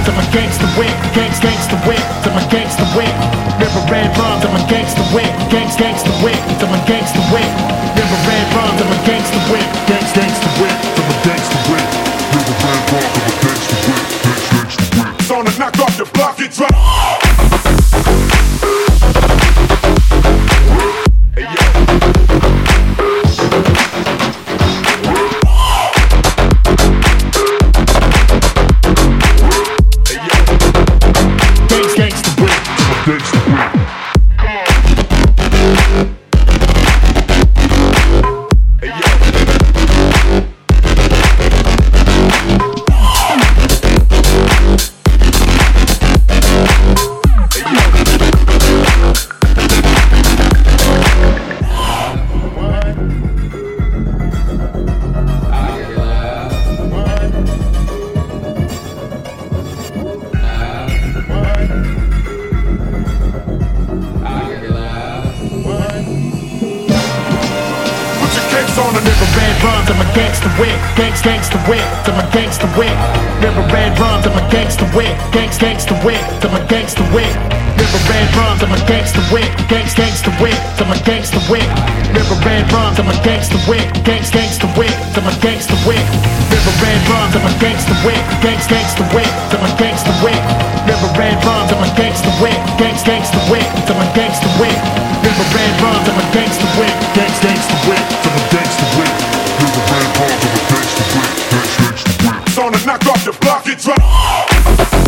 Runs, I'm a gangster whip, gangs gangster whip, I'm a gangster whip. River red runs, I'm a gangster whip, gangs gangster whip, I'm a gangster whip. River red runs, I'm a gangster whip, gangs gangster whip, I'm a gangster whip. River red runs, I'm a gangster whip, gangs gangster whip. It's on to knock off the block and drop. Put on the river red runs, I'm a gangster whip, gangs gangster whip, I'm a gangster whip. River red runs, I'm a gangster whip, gangs gangster whip, I'm a gangster whip. River red runs, I'm a gangster whip, gangs gangster whip, I'm a gangster whip. River red runs, I'm a gangster whip, gangs gangster whip, I'm a gangster whip. River red runs, I'm a gangster whip, gangs gangster whip, I'm a gangster whip. River red runs, I'm a gangster whip, gangs gangster whip, I'm a gangster whip. River red runs, I'm a gangster whip, gangs gangster whip, off the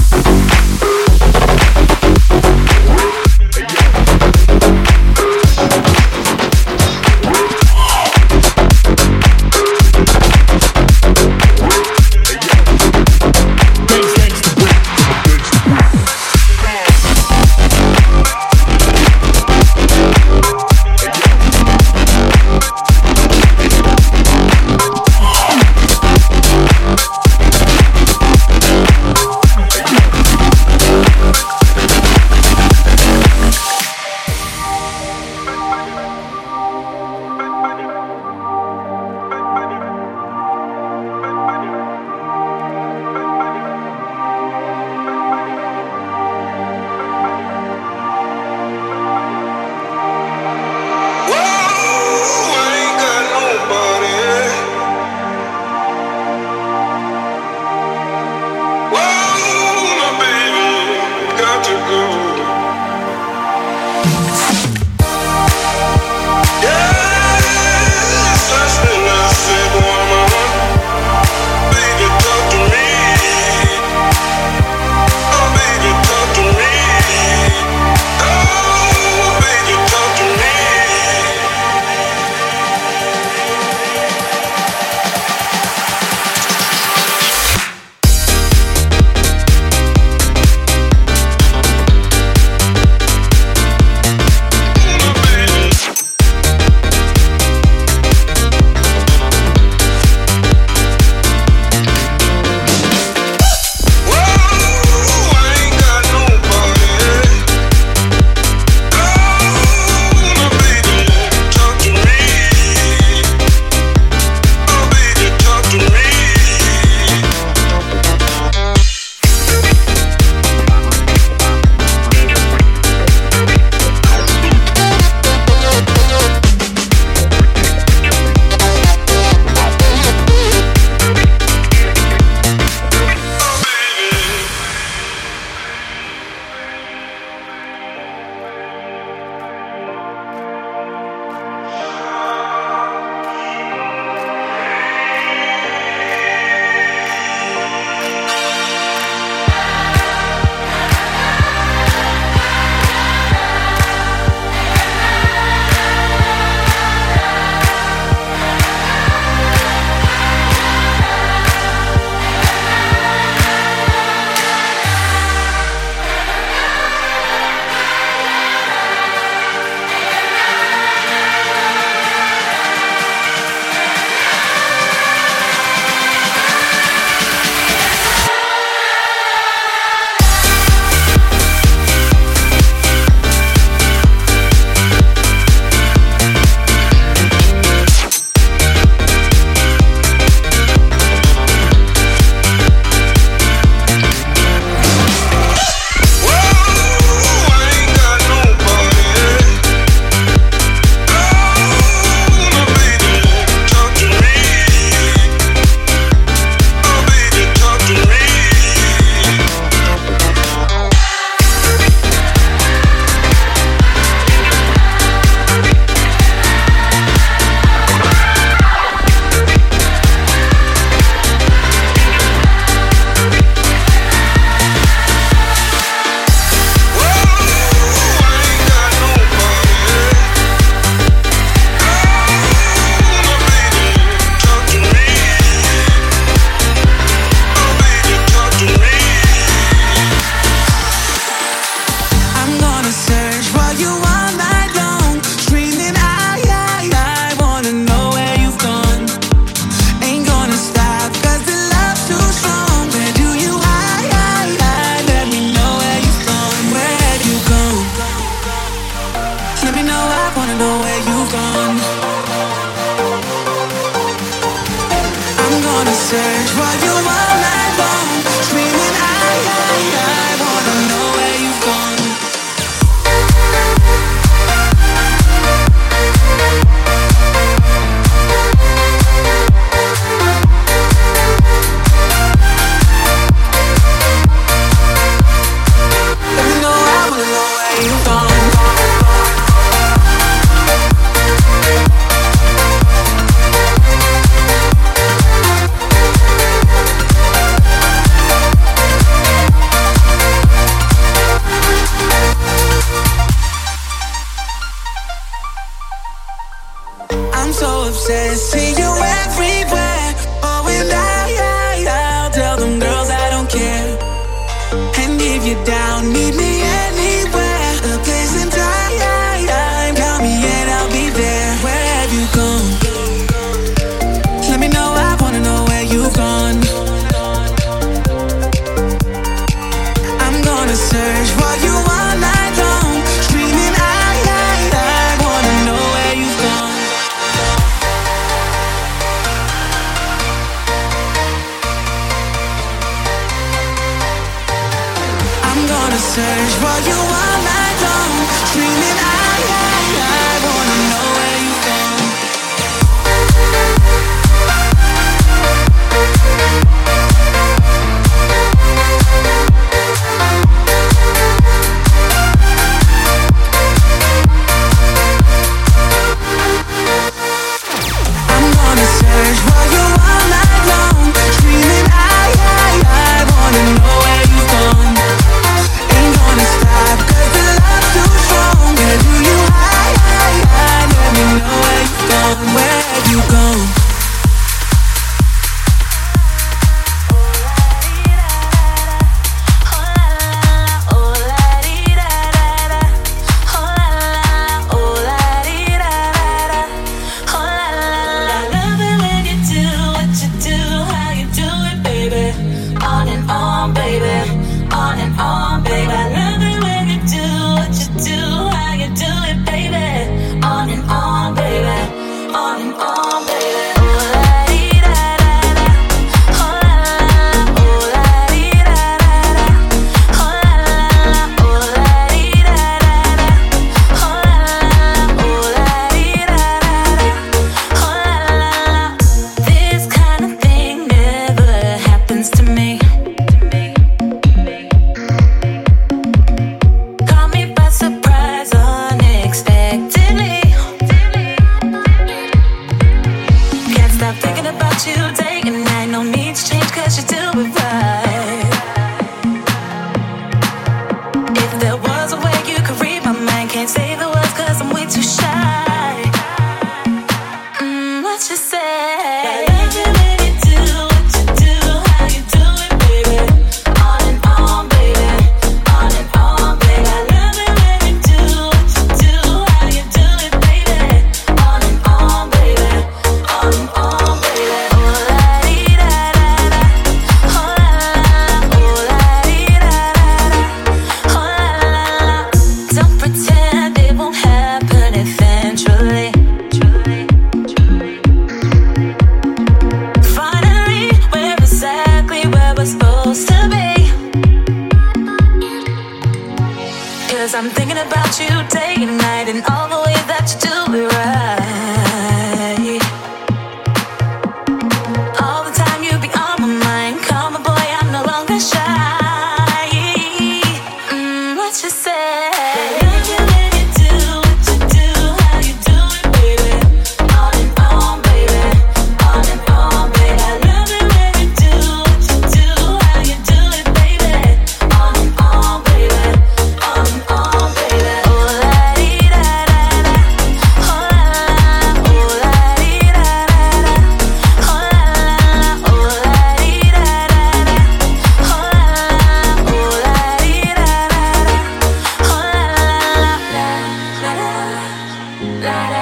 that I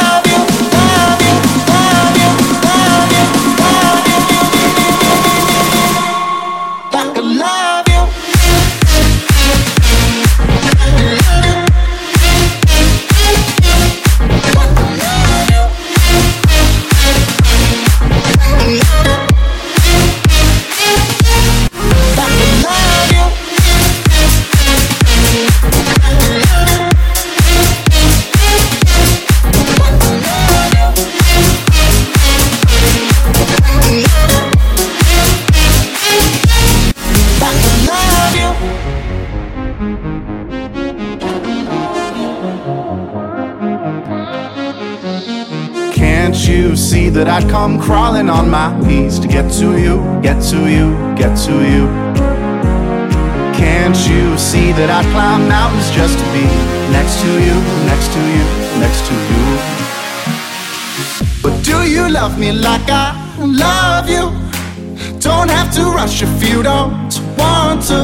come crawling on my knees to get to you, get to you, get to you? Can't you see that I'd climb mountains just to be next to you, next to you, next to you? But do you love me like I love you? Don't have to rush if you don't want to.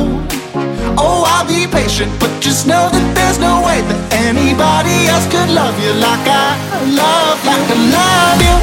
Oh, I'll be patient, but just know that there's no way that anybody else could love you like I love, like I love you,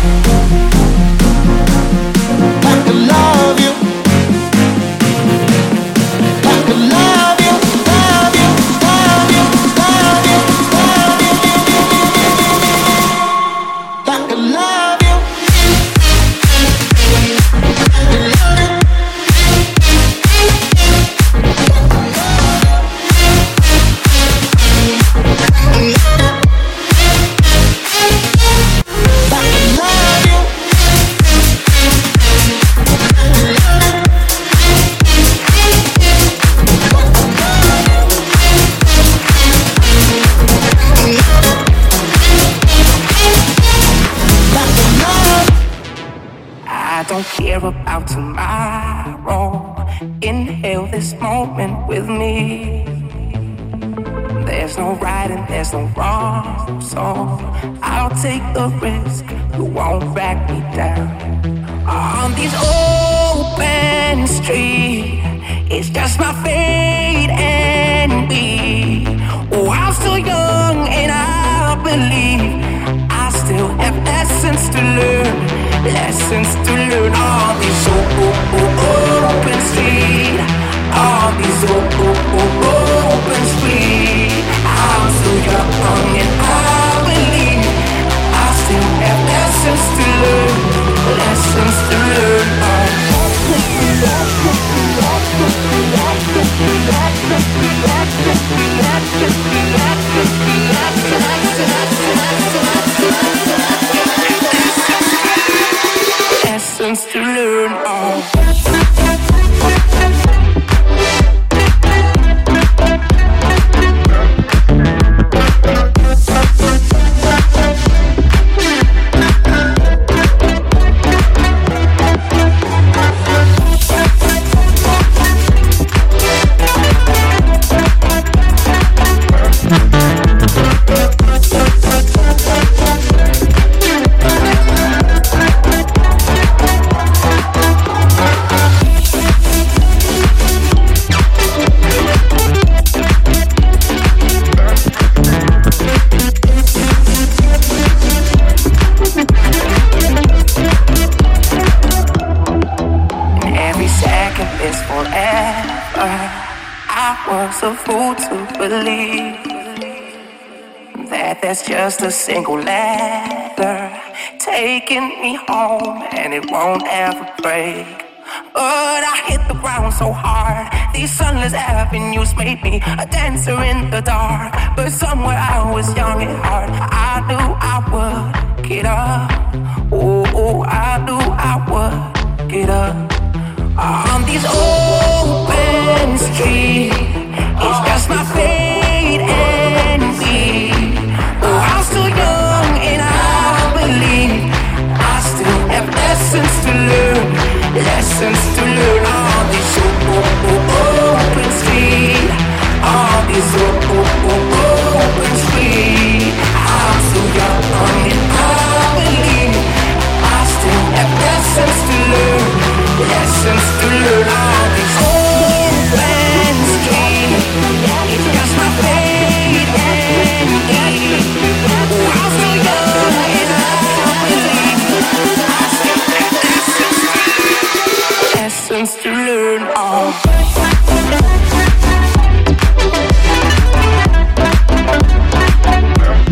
baby, a dancer in the dark.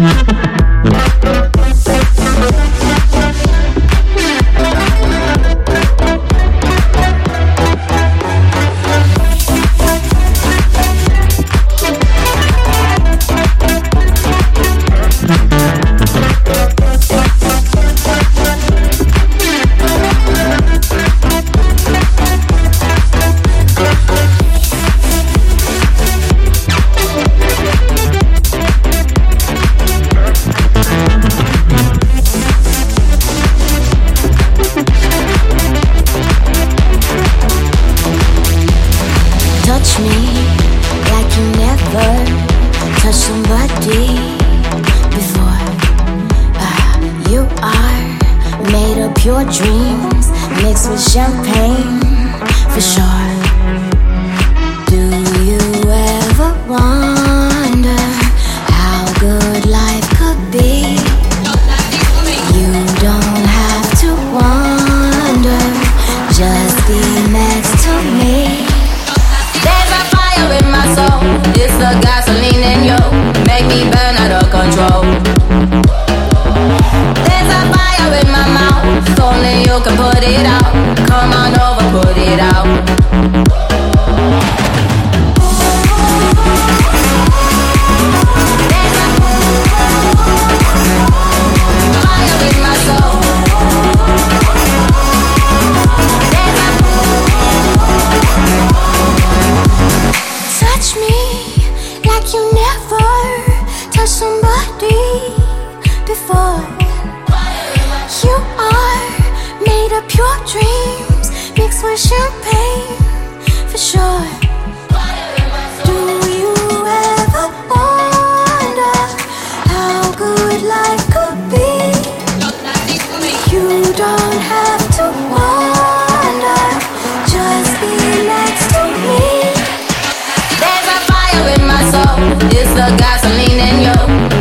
Mm-hmm.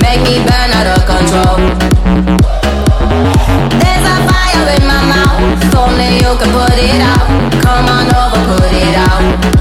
Make me burn out of control. There's a fire in my mouth. Only you can put it out. Come on over, put it out.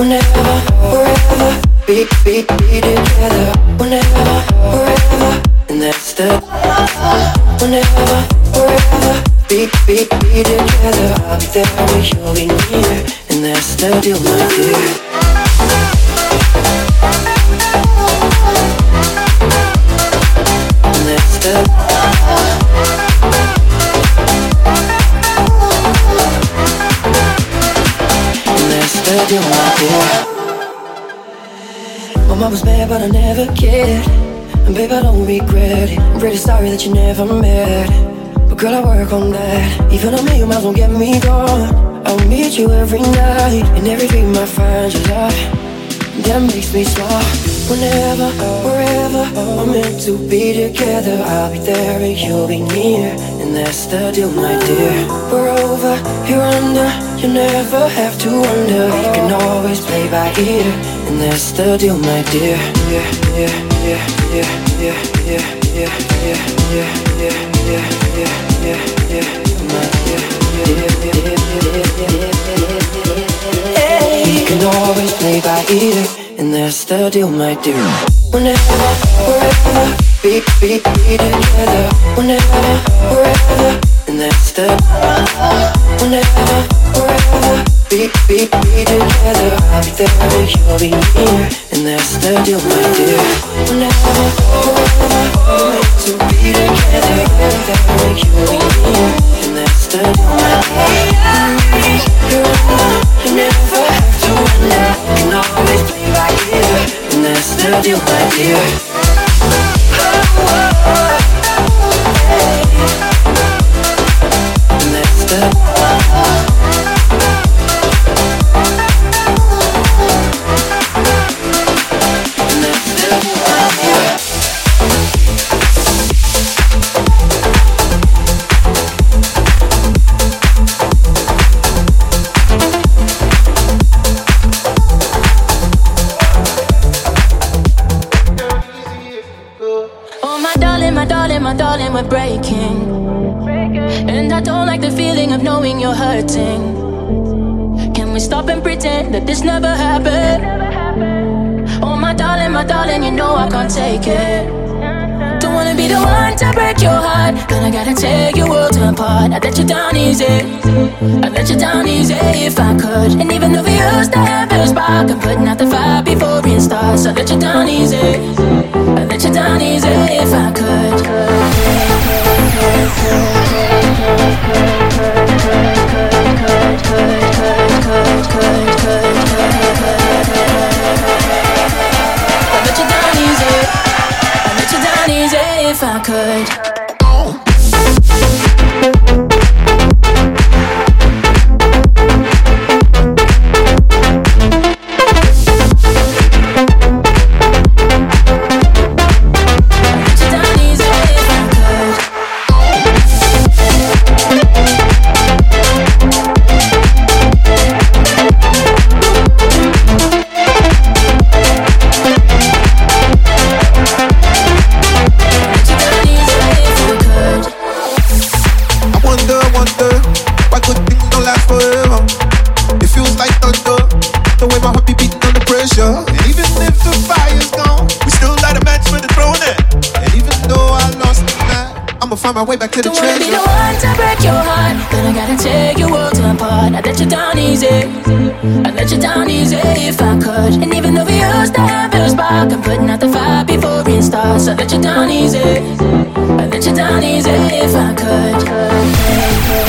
Whenever, wherever, be, be, be together. Whenever, wherever, and that's the. Whenever, wherever, be, be, be together. I'll be there when you'll be near. And that's the deal, my dear. That's the. The deal, my dear. My mom was mad, but I never cared. And babe, I don't regret it. I'm pretty sorry that you never met. But girl, I work on that. Even a million miles won't get me gone. I'll meet you every night. And every dream, I find your love. That makes me smile. Whenever, wherever we're meant to be together, I'll be there and you'll be near. And that's the deal, my dear. We're over, you're under, you never have to wonder. We can always play by ear. And that's the deal, my dear. Yeah, yeah, yeah, yeah, yeah, yeah, yeah, yeah, yeah, yeah, yeah, yeah, yeah, yeah, my dear. Yeah, yeah, yeah, yeah, yeah. We can always play by ear, and that's the deal, my dear. Whenever, wherever, be, be, be together. Whenever, wherever, and that's the. Whenever, wherever, be, be, be together. I'll be there you'll be near, and that's the deal, my dear. Whenever, wherever, we're meant to be together. I'll be there you'll be near, and that's the deal, my dear. You're alone, you never have to wonder. Can always play by ear, and that's the deal, my dear. I get you down easy. Find my way back to the Don't wanna be the one to break your heart, but I gotta tear your world apart. I'd let you down easy. I'd let you down easy if I could. And even though we used to have a spark, I'm putting out the fire before it starts. I'd let you down easy. I'd let you down easy if I could.